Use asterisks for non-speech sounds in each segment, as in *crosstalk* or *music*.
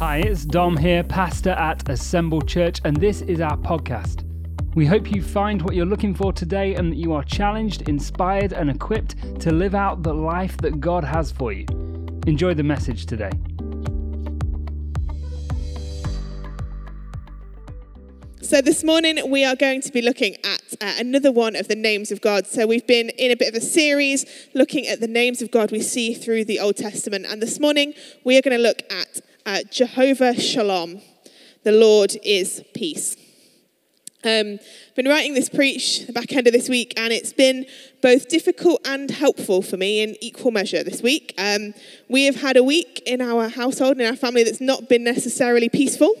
Hi, it's Dom here, pastor at Assemble Church, and this is our podcast. We hope you find what you're looking for today and that you are challenged, inspired, and equipped to live out the life that God has for you. Enjoy the message today. So, this morning we are going to be looking at uh, another one of the names of God. So, we've been in a bit of a series looking at the names of God we see through the Old Testament. And this morning we are going to look at uh, Jehovah Shalom. The Lord is peace. Um, I've been writing this preach the back end of this week, and it's been both difficult and helpful for me in equal measure this week. Um, we have had a week in our household in our family that's not been necessarily peaceful.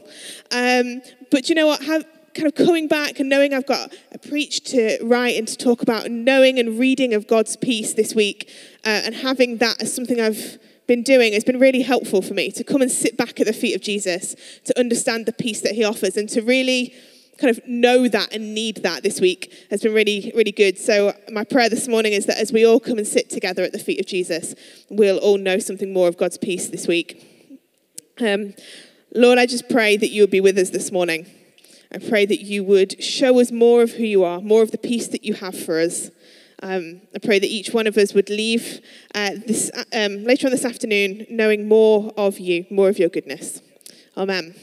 Um, but you know what? Have, kind of coming back and knowing I've got a preach to write and to talk about, and knowing and reading of God's peace this week, uh, and having that as something I've been doing has been really helpful for me to come and sit back at the feet of Jesus, to understand the peace that he offers, and to really kind of know that and need that this week has been really, really good. So, my prayer this morning is that as we all come and sit together at the feet of Jesus, we'll all know something more of God's peace this week. Um, Lord, I just pray that you would be with us this morning. I pray that you would show us more of who you are, more of the peace that you have for us. Um, I pray that each one of us would leave uh, this, um, later on this afternoon knowing more of you, more of your goodness. Amen.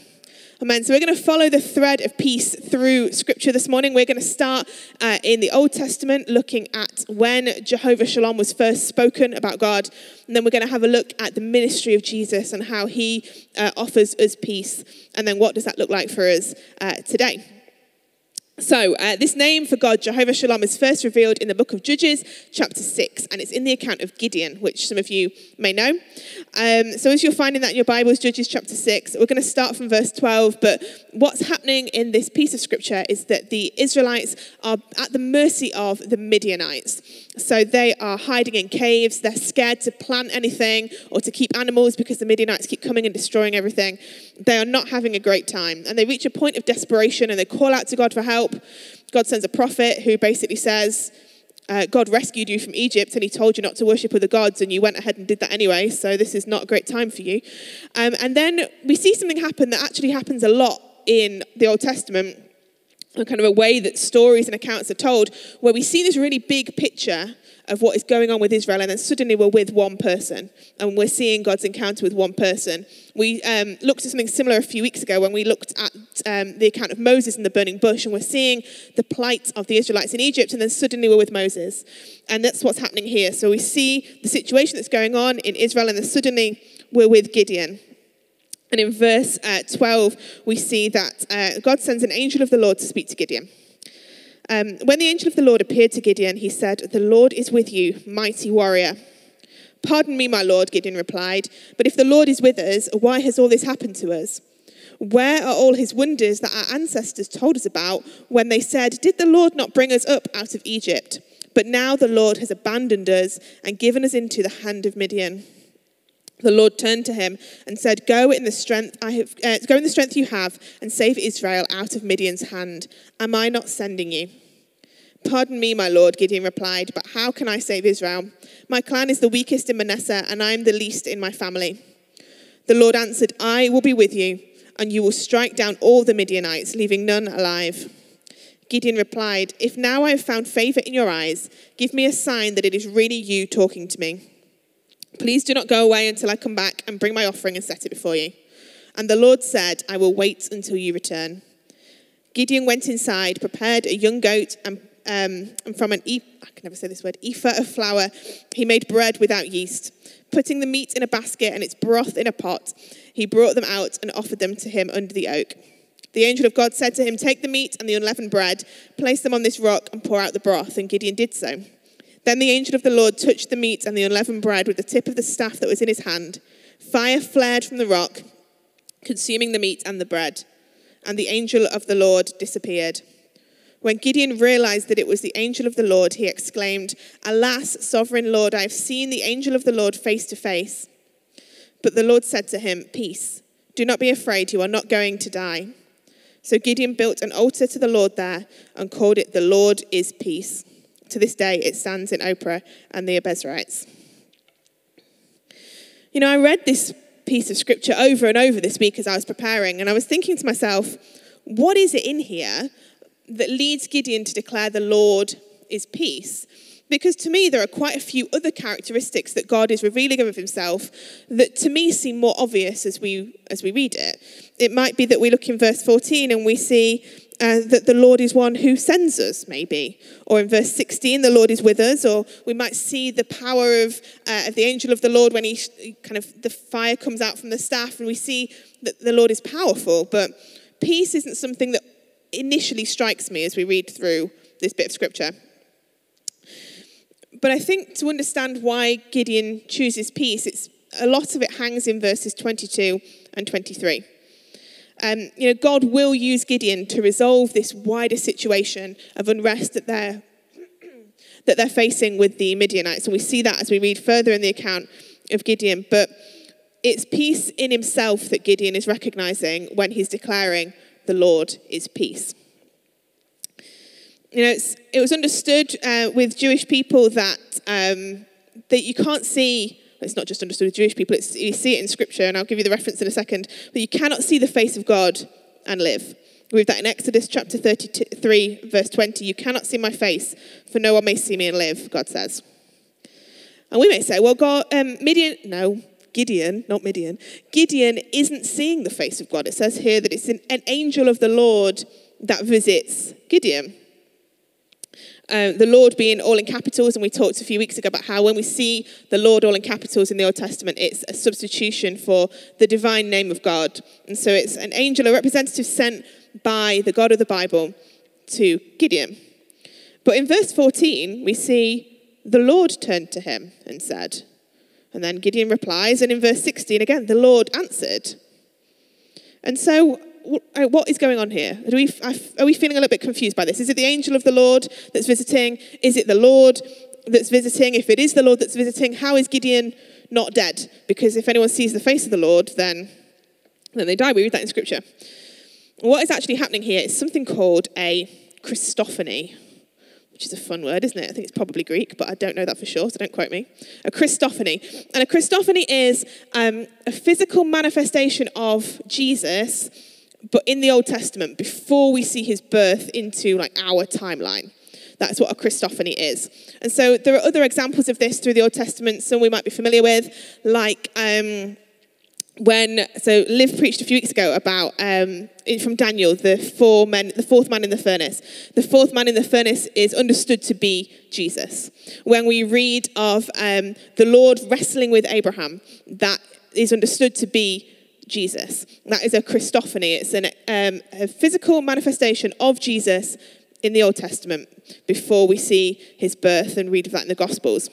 Amen. So we're going to follow the thread of peace through Scripture this morning. We're going to start uh, in the Old Testament, looking at when Jehovah Shalom was first spoken about God. And then we're going to have a look at the ministry of Jesus and how he uh, offers us peace. And then what does that look like for us uh, today? So, uh, this name for God, Jehovah Shalom, is first revealed in the book of Judges, chapter 6, and it's in the account of Gideon, which some of you may know. Um, so, as you're finding that in your Bibles, Judges chapter 6, we're going to start from verse 12. But what's happening in this piece of scripture is that the Israelites are at the mercy of the Midianites. So, they are hiding in caves, they're scared to plant anything or to keep animals because the Midianites keep coming and destroying everything. They are not having a great time, and they reach a point of desperation and they call out to God for help help. God sends a prophet who basically says, uh, God rescued you from Egypt and he told you not to worship other gods, and you went ahead and did that anyway, so this is not a great time for you. Um, and then we see something happen that actually happens a lot in the Old Testament, a kind of a way that stories and accounts are told, where we see this really big picture of what is going on with Israel, and then suddenly we're with one person, and we're seeing God's encounter with one person. We um, looked at something similar a few weeks ago when we looked at um, the account of Moses in the burning bush, and we're seeing the plight of the Israelites in Egypt, and then suddenly we're with Moses. And that's what's happening here. So we see the situation that's going on in Israel, and then suddenly we're with Gideon. And in verse uh, 12, we see that uh, God sends an angel of the Lord to speak to Gideon. Um, when the angel of the Lord appeared to Gideon, he said, The Lord is with you, mighty warrior. Pardon me, my Lord, Gideon replied, but if the Lord is with us, why has all this happened to us? Where are all his wonders that our ancestors told us about when they said, Did the Lord not bring us up out of Egypt? But now the Lord has abandoned us and given us into the hand of Midian. The Lord turned to him and said, "Go in the strength I have, uh, go in the strength you have, and save Israel out of Midian's hand. Am I not sending you?" Pardon me, my lord, Gideon replied, but how can I save Israel? My clan is the weakest in Manasseh, and I am the least in my family. The Lord answered, I will be with you, and you will strike down all the Midianites, leaving none alive. Gideon replied, If now I have found favor in your eyes, give me a sign that it is really you talking to me. Please do not go away until I come back and bring my offering and set it before you. And the Lord said, I will wait until you return. Gideon went inside, prepared a young goat, and, um, and from an I can never say this word ephah of flour, he made bread without yeast. Putting the meat in a basket and its broth in a pot, he brought them out and offered them to him under the oak. The angel of God said to him, Take the meat and the unleavened bread, place them on this rock, and pour out the broth. And Gideon did so. Then the angel of the Lord touched the meat and the unleavened bread with the tip of the staff that was in his hand. Fire flared from the rock, consuming the meat and the bread, and the angel of the Lord disappeared. When Gideon realized that it was the angel of the Lord, he exclaimed, Alas, sovereign Lord, I have seen the angel of the Lord face to face. But the Lord said to him, Peace, do not be afraid, you are not going to die. So Gideon built an altar to the Lord there and called it, The Lord is Peace. To this day, it stands in Ophrah and the Abiezrites. You know, I read this piece of scripture over and over this week as I was preparing, and I was thinking to myself, what is it in here that leads Gideon to declare the Lord is peace? Because to me, there are quite a few other characteristics that God is revealing of himself that to me seem more obvious as we, as we read it. It might be that we look in verse 14 and we see uh, that the Lord is one who sends us, maybe. Or in verse 16, the Lord is with us. Or we might see the power of, uh, of the angel of the Lord when he kind of, the fire comes out from the staff and we see that the Lord is powerful. But peace isn't something that initially strikes me as we read through this bit of scripture. But I think to understand why Gideon chooses peace, it's a lot of it hangs in verses 22 and 23. Um, you know, God will use Gideon to resolve this wider situation of unrest that they're *clears throat* that they're facing with the Midianites, and we see that as we read further in the account of Gideon. But it's peace in himself that Gideon is recognizing when he's declaring, "The Lord is peace." You know, it was understood uh, with Jewish people that um, that you can't see it's not just understood with Jewish people, it's, you see it in Scripture, and I'll give you the reference in a second. But you cannot see the face of God and live. We read that in Exodus chapter 33, verse 20. You cannot see my face, for no one may see me and live, God says. And we may say, well, God, um, Midian, no, Gideon, not Midian, Gideon isn't seeing the face of God. It says here that it's an, an angel of the Lord that visits Gideon. Um, the Lord being all in capitals, and we talked a few weeks ago about how when we see the Lord all in capitals in the Old Testament, it's a substitution for the divine name of God. And so it's an angel, a representative sent by the God of the Bible to Gideon. But in verse 14, we see the Lord turned to him and said, and then Gideon replies, and in verse 16 again, the Lord answered. And so what is going on here? Are we, are we feeling a little bit confused by this? Is it the angel of the Lord that's visiting? Is it the Lord that's visiting? If it is the Lord that's visiting, how is Gideon not dead? Because if anyone sees the face of the Lord, then, then they die. We read that in Scripture. What is actually happening here is something called a Christophany, which is a fun word, isn't it? I think it's probably Greek, but I don't know that for sure, so don't quote me. A Christophany. And a Christophany is um, a physical manifestation of Jesus but in the Old Testament, before we see his birth into like our timeline. That's what a Christophany is. And so there are other examples of this through the Old Testament, some we might be familiar with, like um, when, so Liv preached a few weeks ago about, um, from Daniel, the four men, the fourth man in the furnace. The fourth man in the furnace is understood to be Jesus. When we read of um, the Lord wrestling with Abraham, that is understood to be Jesus. That is a Christophany. It's an, um, a physical manifestation of Jesus in the Old Testament before we see his birth and read of that in the Gospels.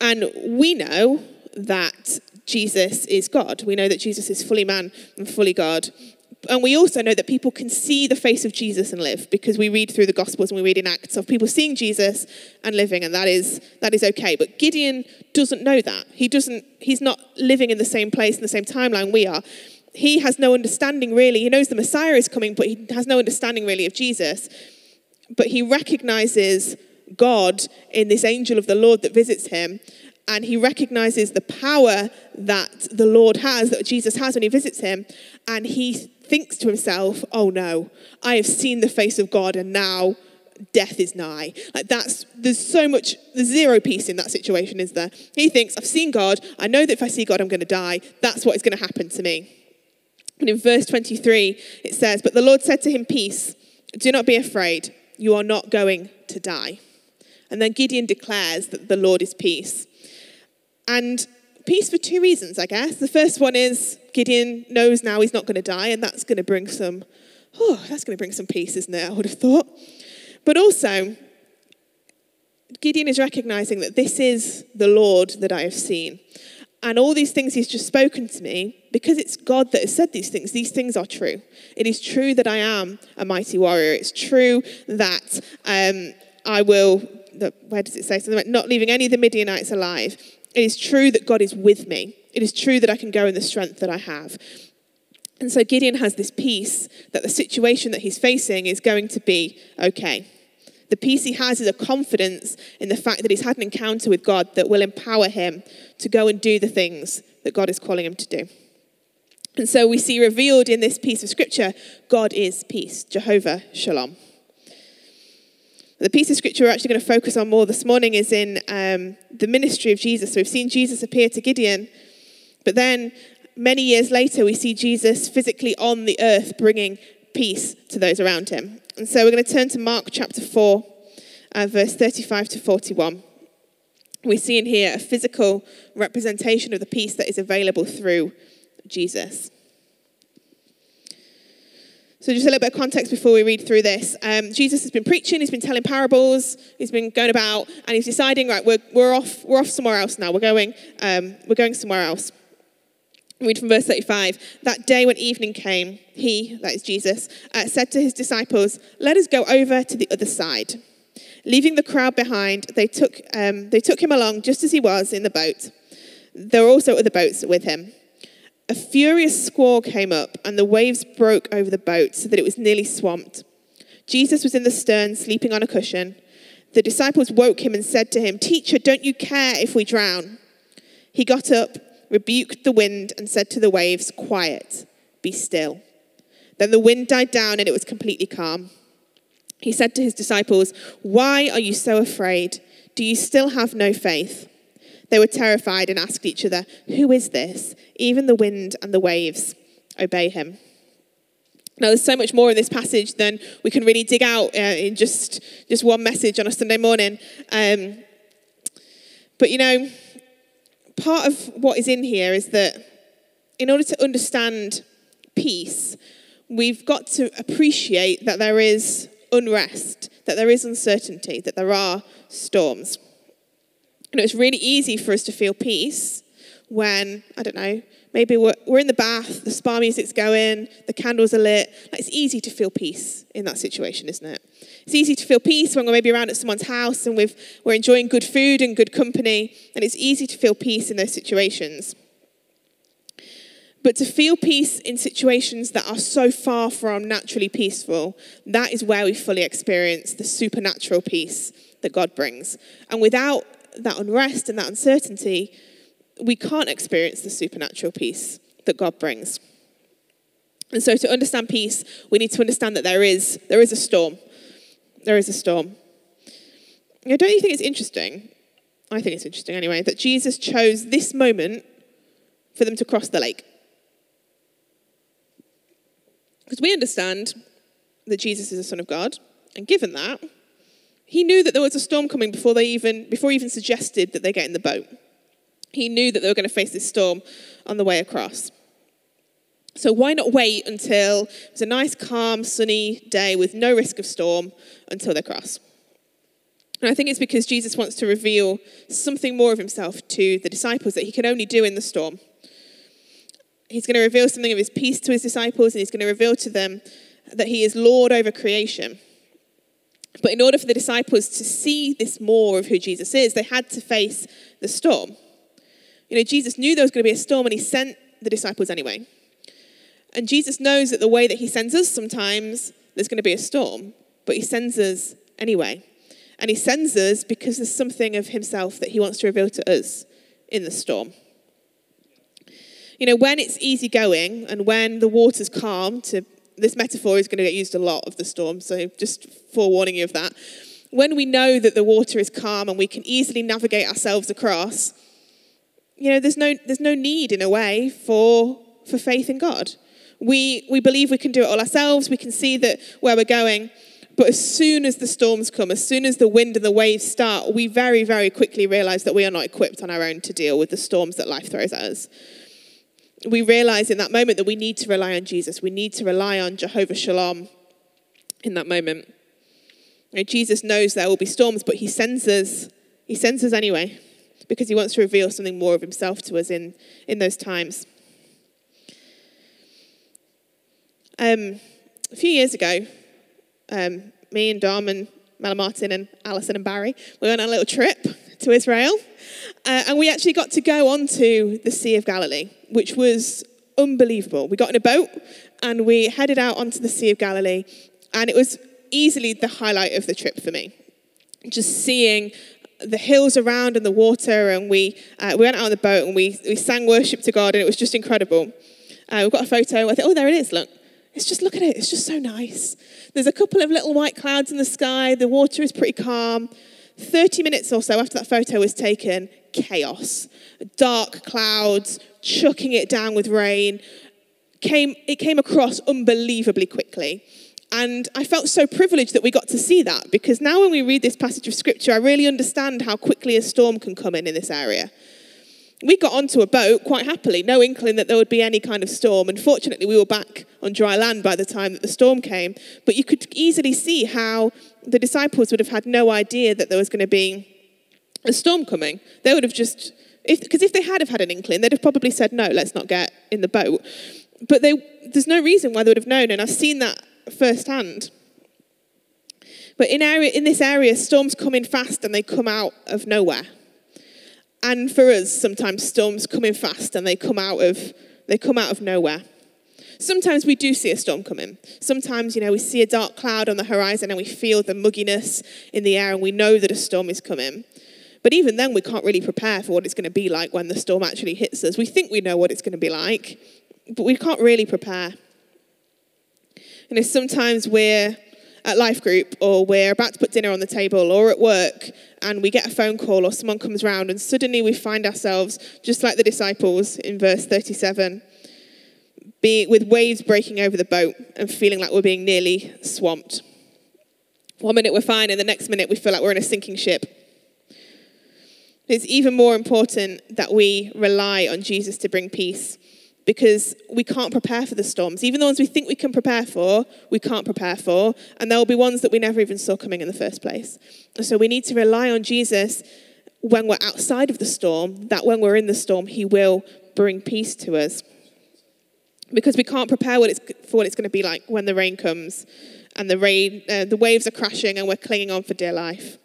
And we know that Jesus is God. We know that Jesus is fully man and fully God and we also know that people can see the face of Jesus and live because we read through the Gospels and we read in Acts of people seeing Jesus and living, and that is that is okay. But Gideon doesn't know that. He doesn't. He's not living in the same place in the same timeline we are. He has no understanding really. He knows the Messiah is coming, but he has no understanding really of Jesus. But he recognizes God in this angel of the Lord that visits him, and he recognizes the power that the Lord has, that Jesus has when he visits him, and he thinks to himself, oh no, I have seen the face of God and now death is nigh. Like that's there's so much there's zero peace in that situation, is there? He thinks, I've seen God, I know that if I see God I'm gonna die. That's what is gonna happen to me. And in verse 23, it says, But the Lord said to him, Peace, do not be afraid, you are not going to die. And then Gideon declares that the Lord is peace. And peace for two reasons, I guess. The first one is Gideon knows now he's not going to die, and that's going to bring some, oh, that's going to bring some peace, isn't it? I would have thought. But also, Gideon is recognizing that this is the Lord that I have seen. And all these things he's just spoken to me, because it's God that has said these things, these things are true. It is true that I am a mighty warrior. It's true that um, I will, where does it say something not leaving any of the Midianites alive? It is true that God is with me. It is true that I can go in the strength that I have. And so Gideon has this peace that the situation that he's facing is going to be okay. The peace he has is a confidence in the fact that he's had an encounter with God that will empower him to go and do the things that God is calling him to do. And so we see revealed in this piece of scripture God is peace, Jehovah Shalom. The piece of scripture we're actually going to focus on more this morning is in um, the ministry of Jesus. So we've seen Jesus appear to Gideon, but then many years later, we see Jesus physically on the earth bringing peace to those around him. And so we're going to turn to Mark chapter 4, uh, verse 35 to 41. We see in here a physical representation of the peace that is available through Jesus. So, just a little bit of context before we read through this. Um, Jesus has been preaching, he's been telling parables, he's been going about, and he's deciding, right, we're, we're, off, we're off somewhere else now. We're going, um, we're going somewhere else. Read from verse 35. That day when evening came, he, that is Jesus, uh, said to his disciples, Let us go over to the other side. Leaving the crowd behind, they took, um, they took him along just as he was in the boat. There were also other boats with him. A furious squall came up, and the waves broke over the boat so that it was nearly swamped. Jesus was in the stern, sleeping on a cushion. The disciples woke him and said to him, Teacher, don't you care if we drown? He got up, rebuked the wind, and said to the waves, Quiet, be still. Then the wind died down, and it was completely calm. He said to his disciples, Why are you so afraid? Do you still have no faith? They were terrified and asked each other, Who is this? Even the wind and the waves obey him. Now, there's so much more in this passage than we can really dig out uh, in just, just one message on a Sunday morning. Um, but you know, part of what is in here is that in order to understand peace, we've got to appreciate that there is unrest, that there is uncertainty, that there are storms. And it's really easy for us to feel peace when, I don't know, maybe we're, we're in the bath, the spa music's going, the candles are lit. Like, it's easy to feel peace in that situation, isn't it? It's easy to feel peace when we're maybe around at someone's house and we've, we're enjoying good food and good company, and it's easy to feel peace in those situations. But to feel peace in situations that are so far from naturally peaceful, that is where we fully experience the supernatural peace that God brings. And without that unrest and that uncertainty, we can't experience the supernatural peace that God brings. And so to understand peace, we need to understand that there is, there is a storm. There is a storm. Now, don't you think it's interesting? I think it's interesting anyway, that Jesus chose this moment for them to cross the lake. Because we understand that Jesus is the Son of God, and given that, he knew that there was a storm coming before they even before he even suggested that they get in the boat. He knew that they were going to face this storm on the way across. So why not wait until it's a nice, calm, sunny day with no risk of storm until they cross? And I think it's because Jesus wants to reveal something more of himself to the disciples that he can only do in the storm. He's going to reveal something of his peace to his disciples, and he's going to reveal to them that he is Lord over creation. But in order for the disciples to see this more of who Jesus is, they had to face the storm. You know, Jesus knew there was going to be a storm and he sent the disciples anyway. And Jesus knows that the way that he sends us, sometimes there's going to be a storm, but he sends us anyway. And he sends us because there's something of himself that he wants to reveal to us in the storm. You know, when it's easy going and when the water's calm to this metaphor is going to get used a lot of the storm, so just forewarning you of that. When we know that the water is calm and we can easily navigate ourselves across, you know, there's no, there's no need in a way for, for faith in God. We, we believe we can do it all ourselves, we can see that where we're going. But as soon as the storms come, as soon as the wind and the waves start, we very, very quickly realize that we are not equipped on our own to deal with the storms that life throws at us we realize in that moment that we need to rely on Jesus. We need to rely on Jehovah Shalom in that moment. Know, Jesus knows there will be storms, but he sends us, he sends us anyway, because he wants to reveal something more of himself to us in, in those times. Um, a few years ago, um, me and Dom and Mela Martin and Alison and Barry, we went on a little trip to Israel. Uh, and we actually got to go onto the Sea of Galilee, which was unbelievable. We got in a boat and we headed out onto the Sea of Galilee, and it was easily the highlight of the trip for me. Just seeing the hills around and the water, and we, uh, we went out on the boat and we, we sang worship to God, and it was just incredible. Uh, we've got a photo. I think, oh, there it is. Look, it's just look at it. It's just so nice. There's a couple of little white clouds in the sky. The water is pretty calm. 30 minutes or so after that photo was taken, chaos. Dark clouds, chucking it down with rain. Came, it came across unbelievably quickly. And I felt so privileged that we got to see that because now when we read this passage of scripture, I really understand how quickly a storm can come in in this area. We got onto a boat quite happily, no inkling that there would be any kind of storm. And fortunately, we were back on dry land by the time that the storm came. But you could easily see how the disciples would have had no idea that there was going to be a storm coming. They would have just, because if, if, they had have had an inkling, they'd have probably said, no, let's not get in the boat. But they, there's no reason why they would have known. And I've seen that firsthand. But in, area, in this area, storms come in fast and they come out of nowhere. And for us, sometimes storms come in fast and they come out of, they come out of nowhere. Sometimes we do see a storm coming. Sometimes, you know, we see a dark cloud on the horizon and we feel the mugginess in the air and we know that a storm is coming. But even then, we can't really prepare for what it's going to be like when the storm actually hits us. We think we know what it's going to be like, but we can't really prepare. You know, sometimes we're at life group or we're about to put dinner on the table or at work and we get a phone call or someone comes round and suddenly we find ourselves just like the disciples in verse 37 with waves breaking over the boat and feeling like we're being nearly swamped one minute we're fine and the next minute we feel like we're in a sinking ship it's even more important that we rely on jesus to bring peace because we can't prepare for the storms. Even the ones we think we can prepare for, we can't prepare for. And there will be ones that we never even saw coming in the first place. So we need to rely on Jesus when we're outside of the storm, that when we're in the storm, he will bring peace to us. Because we can't prepare what for what it's going to be like when the rain comes and the, rain, uh, the waves are crashing and we're clinging on for dear life.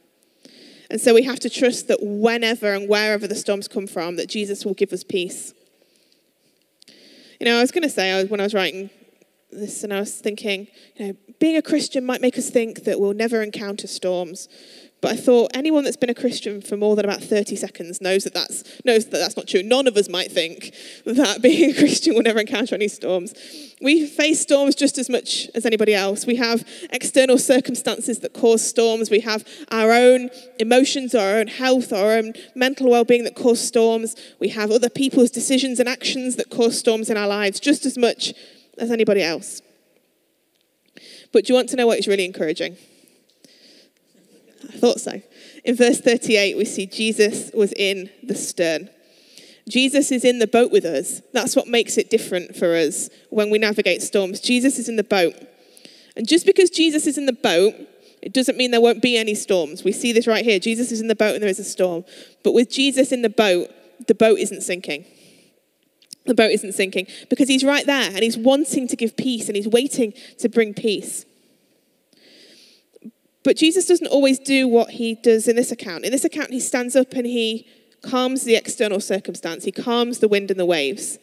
And so we have to trust that whenever and wherever the storms come from, that Jesus will give us peace. You know, I was going to say, I was, when I was writing this, and I was thinking, you know, being a Christian might make us think that we'll never encounter storms. But I thought anyone that's been a Christian for more than about 30 seconds knows that that's, knows that that's not true. None of us might think that *laughs* being a Christian will never encounter any storms. We face storms just as much as anybody else. We have external circumstances that cause storms. We have our own emotions, our own health, our own mental well being that cause storms. We have other people's decisions and actions that cause storms in our lives just as much as anybody else. But do you want to know what is really encouraging? I thought so. In verse 38, we see Jesus was in the stern. Jesus is in the boat with us. That's what makes it different for us when we navigate storms. Jesus is in the boat. And just because Jesus is in the boat, it doesn't mean there won't be any storms. We see this right here. Jesus is in the boat and there is a storm. But with Jesus in the boat, the boat isn't sinking. The boat isn't sinking because he's right there and he's wanting to give peace and he's waiting to bring peace. But Jesus doesn't always do what he does in this account. In this account, he stands up and he calms the external circumstance, he calms the wind and the waves.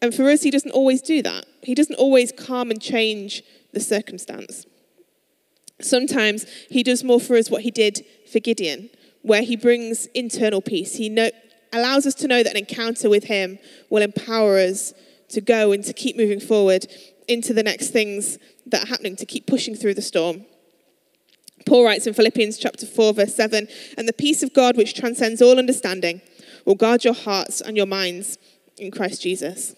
And for us, he doesn't always do that. He doesn't always calm and change the circumstance. Sometimes he does more for us what he did for Gideon, where he brings internal peace. He know, allows us to know that an encounter with him will empower us to go and to keep moving forward into the next things that are happening, to keep pushing through the storm. Paul writes in Philippians chapter 4, verse 7 And the peace of God, which transcends all understanding, will guard your hearts and your minds in Christ Jesus.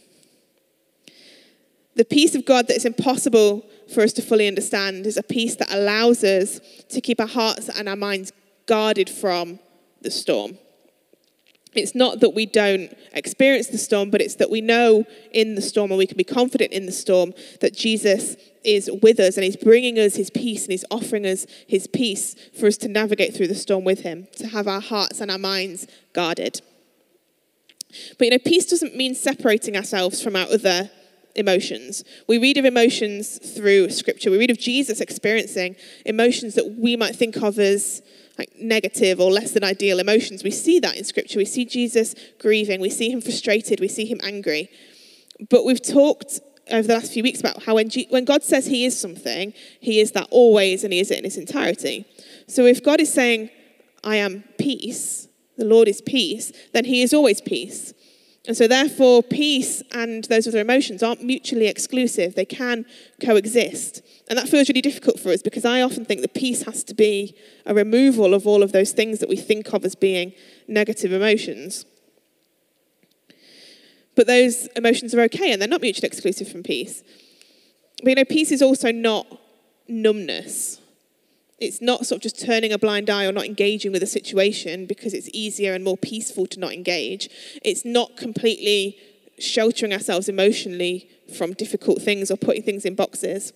The peace of God that is impossible for us to fully understand is a peace that allows us to keep our hearts and our minds guarded from the storm. It's not that we don't experience the storm, but it's that we know in the storm and we can be confident in the storm that Jesus is with us and he's bringing us his peace and he's offering us his peace for us to navigate through the storm with him, to have our hearts and our minds guarded. But you know, peace doesn't mean separating ourselves from our other emotions. We read of emotions through scripture. We read of Jesus experiencing emotions that we might think of as like negative or less than ideal emotions. We see that in scripture. We see Jesus grieving, we see him frustrated, we see him angry. But we've talked over the last few weeks about how when, G- when God says he is something, he is that always and he is it in its entirety. So if God is saying, I am peace, the Lord is peace, then he is always peace. And so, therefore, peace and those other emotions aren't mutually exclusive. They can coexist. And that feels really difficult for us because I often think that peace has to be a removal of all of those things that we think of as being negative emotions. But those emotions are okay and they're not mutually exclusive from peace. But you know, peace is also not numbness. It's not sort of just turning a blind eye or not engaging with a situation because it's easier and more peaceful to not engage. It's not completely sheltering ourselves emotionally from difficult things or putting things in boxes.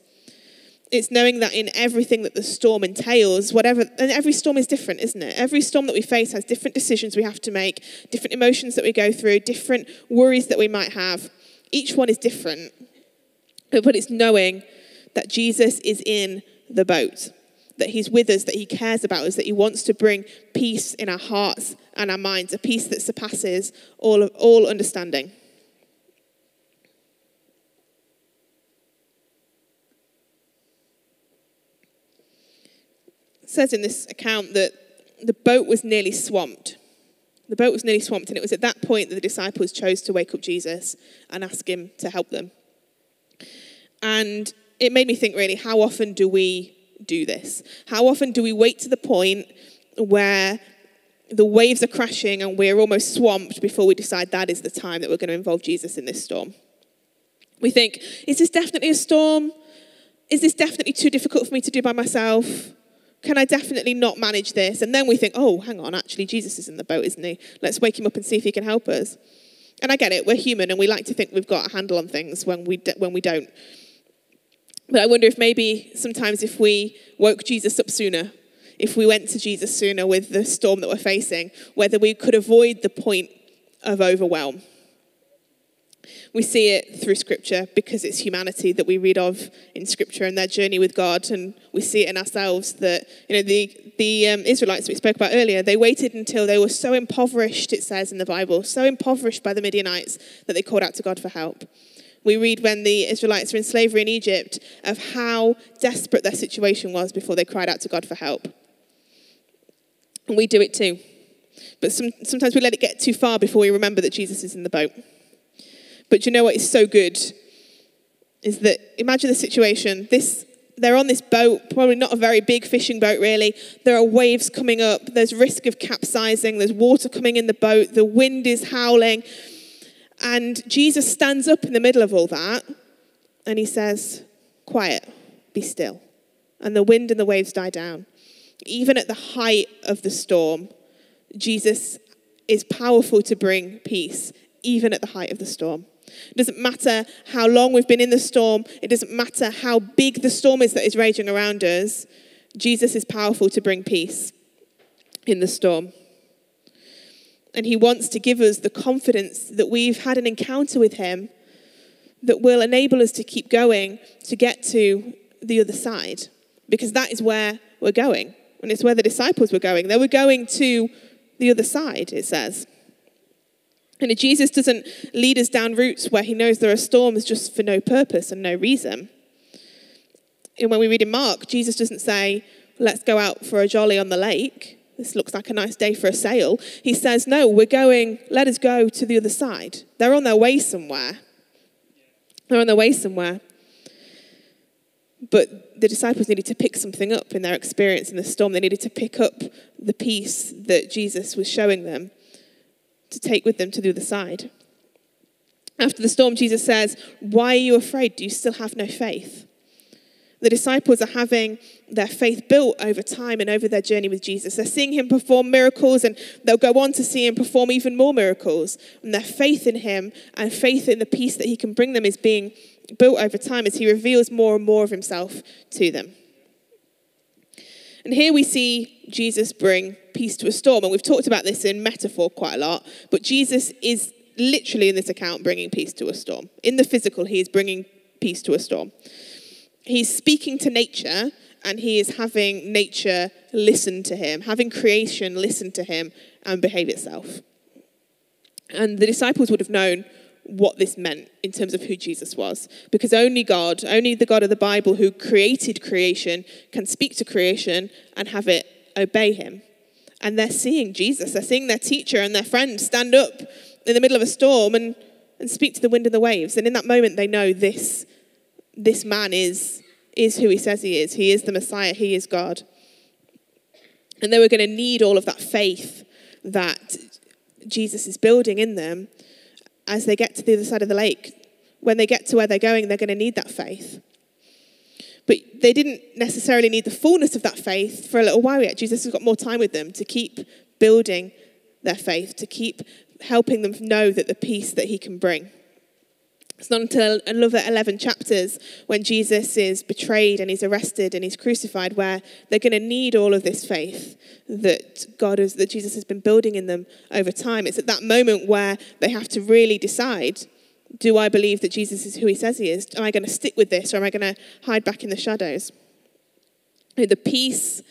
It's knowing that in everything that the storm entails, whatever, and every storm is different, isn't it? Every storm that we face has different decisions we have to make, different emotions that we go through, different worries that we might have. Each one is different. But it's knowing that Jesus is in the boat that He's with us, that He cares about us, that He wants to bring peace in our hearts and our minds, a peace that surpasses all, of, all understanding. It says in this account that the boat was nearly swamped. The boat was nearly swamped, and it was at that point that the disciples chose to wake up Jesus and ask him to help them. And it made me think really, how often do we do this? How often do we wait to the point where the waves are crashing and we're almost swamped before we decide that is the time that we're going to involve Jesus in this storm? We think, is this definitely a storm? Is this definitely too difficult for me to do by myself? Can I definitely not manage this? And then we think, oh, hang on, actually, Jesus is in the boat, isn't he? Let's wake him up and see if he can help us. And I get it, we're human and we like to think we've got a handle on things when we, when we don't. But I wonder if maybe sometimes if we woke Jesus up sooner, if we went to Jesus sooner with the storm that we're facing, whether we could avoid the point of overwhelm. We see it through Scripture because it's humanity that we read of in Scripture and their journey with God, and we see it in ourselves that you know the the um, Israelites we spoke about earlier. They waited until they were so impoverished, it says in the Bible, so impoverished by the Midianites that they called out to God for help. We read when the Israelites were in slavery in Egypt of how desperate their situation was before they cried out to God for help. And we do it too. But some, sometimes we let it get too far before we remember that Jesus is in the boat. But you know what is so good? Is that imagine the situation. This they're on this boat, probably not a very big fishing boat, really. There are waves coming up. There's risk of capsizing. There's water coming in the boat. The wind is howling. And Jesus stands up in the middle of all that and he says, Quiet, be still. And the wind and the waves die down. Even at the height of the storm, Jesus is powerful to bring peace, even at the height of the storm. It doesn't matter how long we've been in the storm, it doesn't matter how big the storm is that is raging around us. Jesus is powerful to bring peace in the storm. And He wants to give us the confidence that we've had an encounter with Him that will enable us to keep going to get to the other side. Because that is where we're going. And it's where the disciples were going. They were going to the other side, it says. And Jesus doesn't lead us down routes where he knows there are storms just for no purpose and no reason. And when we read in Mark, Jesus doesn't say, let's go out for a jolly on the lake this looks like a nice day for a sail. He says, No, we're going, let us go to the other side. They're on their way somewhere. They're on their way somewhere. But the disciples needed to pick something up in their experience in the storm. They needed to pick up the peace that Jesus was showing them to take with them to the other side. After the storm, Jesus says, Why are you afraid? Do you still have no faith? The disciples are having their faith built over time and over their journey with Jesus. They're seeing him perform miracles and they'll go on to see him perform even more miracles. And their faith in him and faith in the peace that he can bring them is being built over time as he reveals more and more of himself to them. And here we see Jesus bring peace to a storm. And we've talked about this in metaphor quite a lot. But Jesus is literally in this account bringing peace to a storm. In the physical, he is bringing peace to a storm he's speaking to nature and he is having nature listen to him, having creation listen to him and behave itself. And the disciples would have known what this meant in terms of who Jesus was. Because only God, only the God of the Bible who created creation, can speak to creation and have it obey him. and they're seeing Jesus. They're seeing their teacher and their friend stand up in the middle of a storm and, and speak to the wind and the waves. And in that moment, they know this, this man is, is who he says he is. He is the Messiah, he is God. And they were going to need all of that faith that Jesus is building in them as they get to the other side of the lake. When they get to where they're going, they're going to need that faith. But they didn't necessarily need the fullness of that faith for a little while yet. Jesus has got more time with them to keep building their faith, to keep helping them know that the peace that he can bring. It's not until another 11 chapters when Jesus is betrayed and he's arrested and he's crucified where they're going to need all of this faith that God is, that Jesus has been building in them over time. It's at that moment where they have to really decide do I believe that Jesus is who he says he is? Am I going to stick with this or am I going to hide back in the shadows? The peace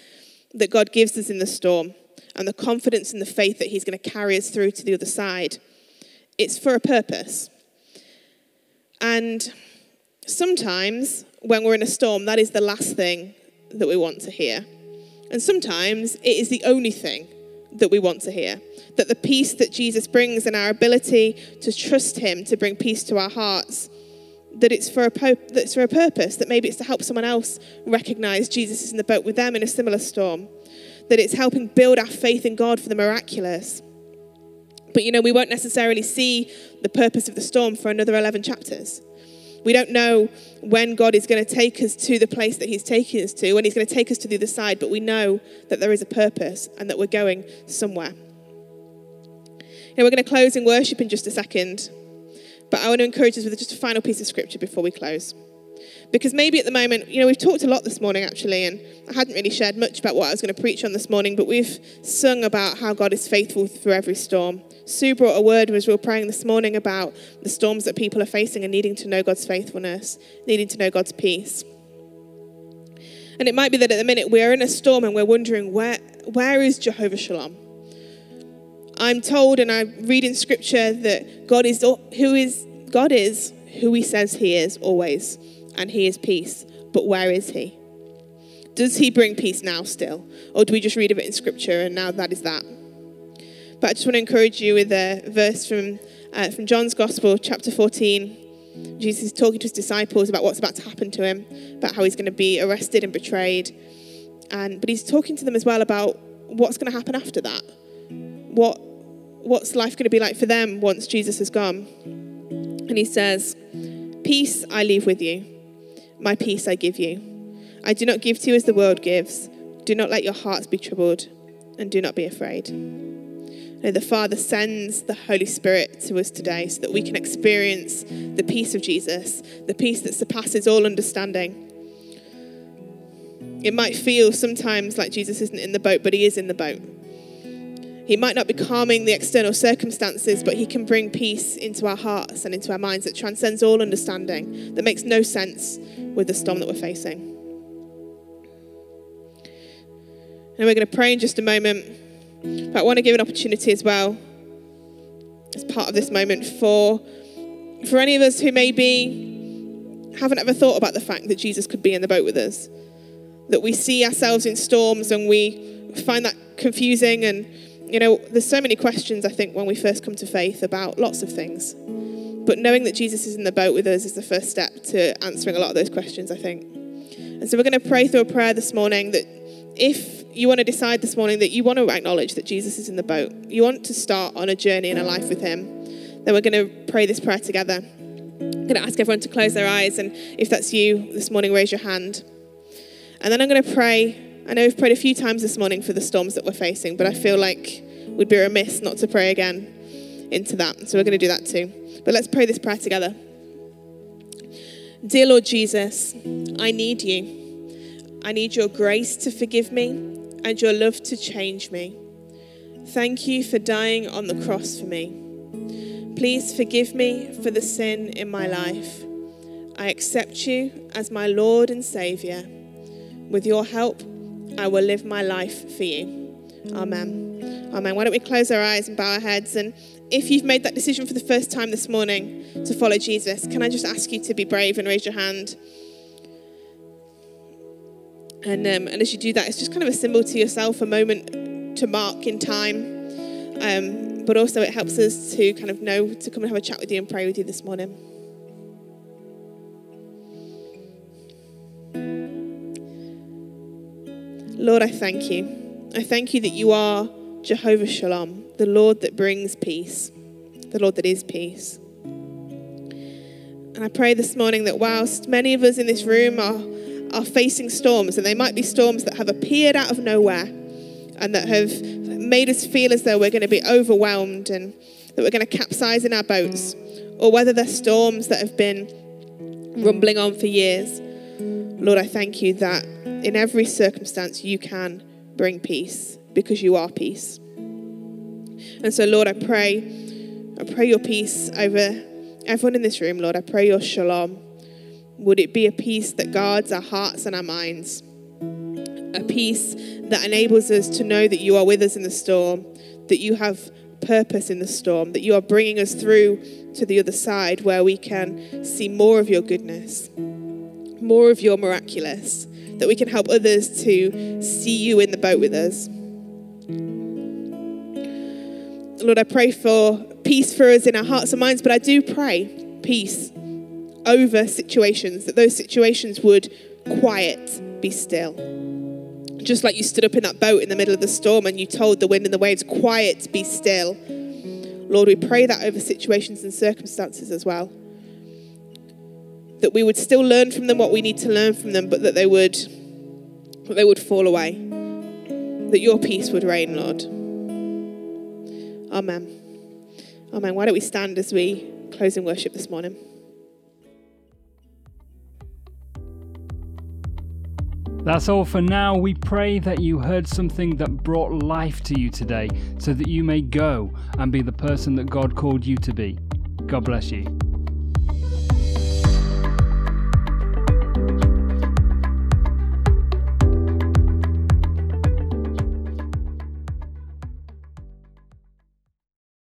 that God gives us in the storm and the confidence and the faith that he's going to carry us through to the other side, it's for a purpose. And sometimes when we're in a storm, that is the last thing that we want to hear. And sometimes it is the only thing that we want to hear. That the peace that Jesus brings and our ability to trust Him to bring peace to our hearts, that it's for a, po- it's for a purpose, that maybe it's to help someone else recognize Jesus is in the boat with them in a similar storm, that it's helping build our faith in God for the miraculous. But you know, we won't necessarily see the purpose of the storm for another 11 chapters. We don't know when God is going to take us to the place that He's taking us to, when He's going to take us to the other side, but we know that there is a purpose and that we're going somewhere. You we're going to close in worship in just a second, but I want to encourage us with just a final piece of scripture before we close. Because maybe at the moment, you know, we've talked a lot this morning actually, and I hadn't really shared much about what I was going to preach on this morning, but we've sung about how God is faithful through every storm. Sue brought a word as we were praying this morning about the storms that people are facing and needing to know God's faithfulness, needing to know God's peace. And it might be that at the minute we're in a storm and we're wondering where where is Jehovah Shalom? I'm told and I read in scripture that God is who is God is who he says he is always and he is peace. But where is he? Does he bring peace now still? Or do we just read of it in scripture and now that is that? But I just want to encourage you with a verse from, uh, from John's Gospel, chapter 14. Jesus is talking to his disciples about what's about to happen to him, about how he's going to be arrested and betrayed. And, but he's talking to them as well about what's going to happen after that. What, what's life going to be like for them once Jesus has gone? And he says, Peace I leave with you, my peace I give you. I do not give to you as the world gives. Do not let your hearts be troubled, and do not be afraid the Father sends the Holy Spirit to us today so that we can experience the peace of Jesus, the peace that surpasses all understanding. It might feel sometimes like Jesus isn't in the boat, but he is in the boat. He might not be calming the external circumstances, but he can bring peace into our hearts and into our minds that transcends all understanding, that makes no sense with the storm that we're facing. And we're going to pray in just a moment. But I want to give an opportunity as well, as part of this moment, for, for any of us who maybe haven't ever thought about the fact that Jesus could be in the boat with us. That we see ourselves in storms and we find that confusing. And, you know, there's so many questions, I think, when we first come to faith about lots of things. But knowing that Jesus is in the boat with us is the first step to answering a lot of those questions, I think. And so we're going to pray through a prayer this morning that if you want to decide this morning that you want to acknowledge that Jesus is in the boat, you want to start on a journey in a life with Him, then we're going to pray this prayer together. I'm going to ask everyone to close their eyes, and if that's you this morning, raise your hand. And then I'm going to pray. I know we've prayed a few times this morning for the storms that we're facing, but I feel like we'd be remiss not to pray again into that. So we're going to do that too. But let's pray this prayer together. Dear Lord Jesus, I need you. I need your grace to forgive me and your love to change me. Thank you for dying on the cross for me. Please forgive me for the sin in my life. I accept you as my Lord and Saviour. With your help, I will live my life for you. Amen. Amen. Why don't we close our eyes and bow our heads? And if you've made that decision for the first time this morning to follow Jesus, can I just ask you to be brave and raise your hand? And, um, and as you do that, it's just kind of a symbol to yourself, a moment to mark in time. Um, but also, it helps us to kind of know to come and have a chat with you and pray with you this morning. Lord, I thank you. I thank you that you are Jehovah Shalom, the Lord that brings peace, the Lord that is peace. And I pray this morning that whilst many of us in this room are, are facing storms, and they might be storms that have appeared out of nowhere and that have made us feel as though we're going to be overwhelmed and that we're going to capsize in our boats, or whether they're storms that have been rumbling on for years, Lord, I thank you that in every circumstance you can bring peace because you are peace. And so, Lord, I pray, I pray your peace over everyone in this room, Lord. I pray your shalom. Would it be a peace that guards our hearts and our minds? A peace that enables us to know that you are with us in the storm, that you have purpose in the storm, that you are bringing us through to the other side where we can see more of your goodness, more of your miraculous, that we can help others to see you in the boat with us. Lord, I pray for peace for us in our hearts and minds, but I do pray peace over situations, that those situations would quiet, be still. Just like you stood up in that boat in the middle of the storm and you told the wind and the waves, quiet, be still. Lord, we pray that over situations and circumstances as well. That we would still learn from them what we need to learn from them, but that they would that they would fall away. That your peace would reign, Lord. Amen. Amen. Why don't we stand as we close in worship this morning? That's all for now. We pray that you heard something that brought life to you today so that you may go and be the person that God called you to be. God bless you.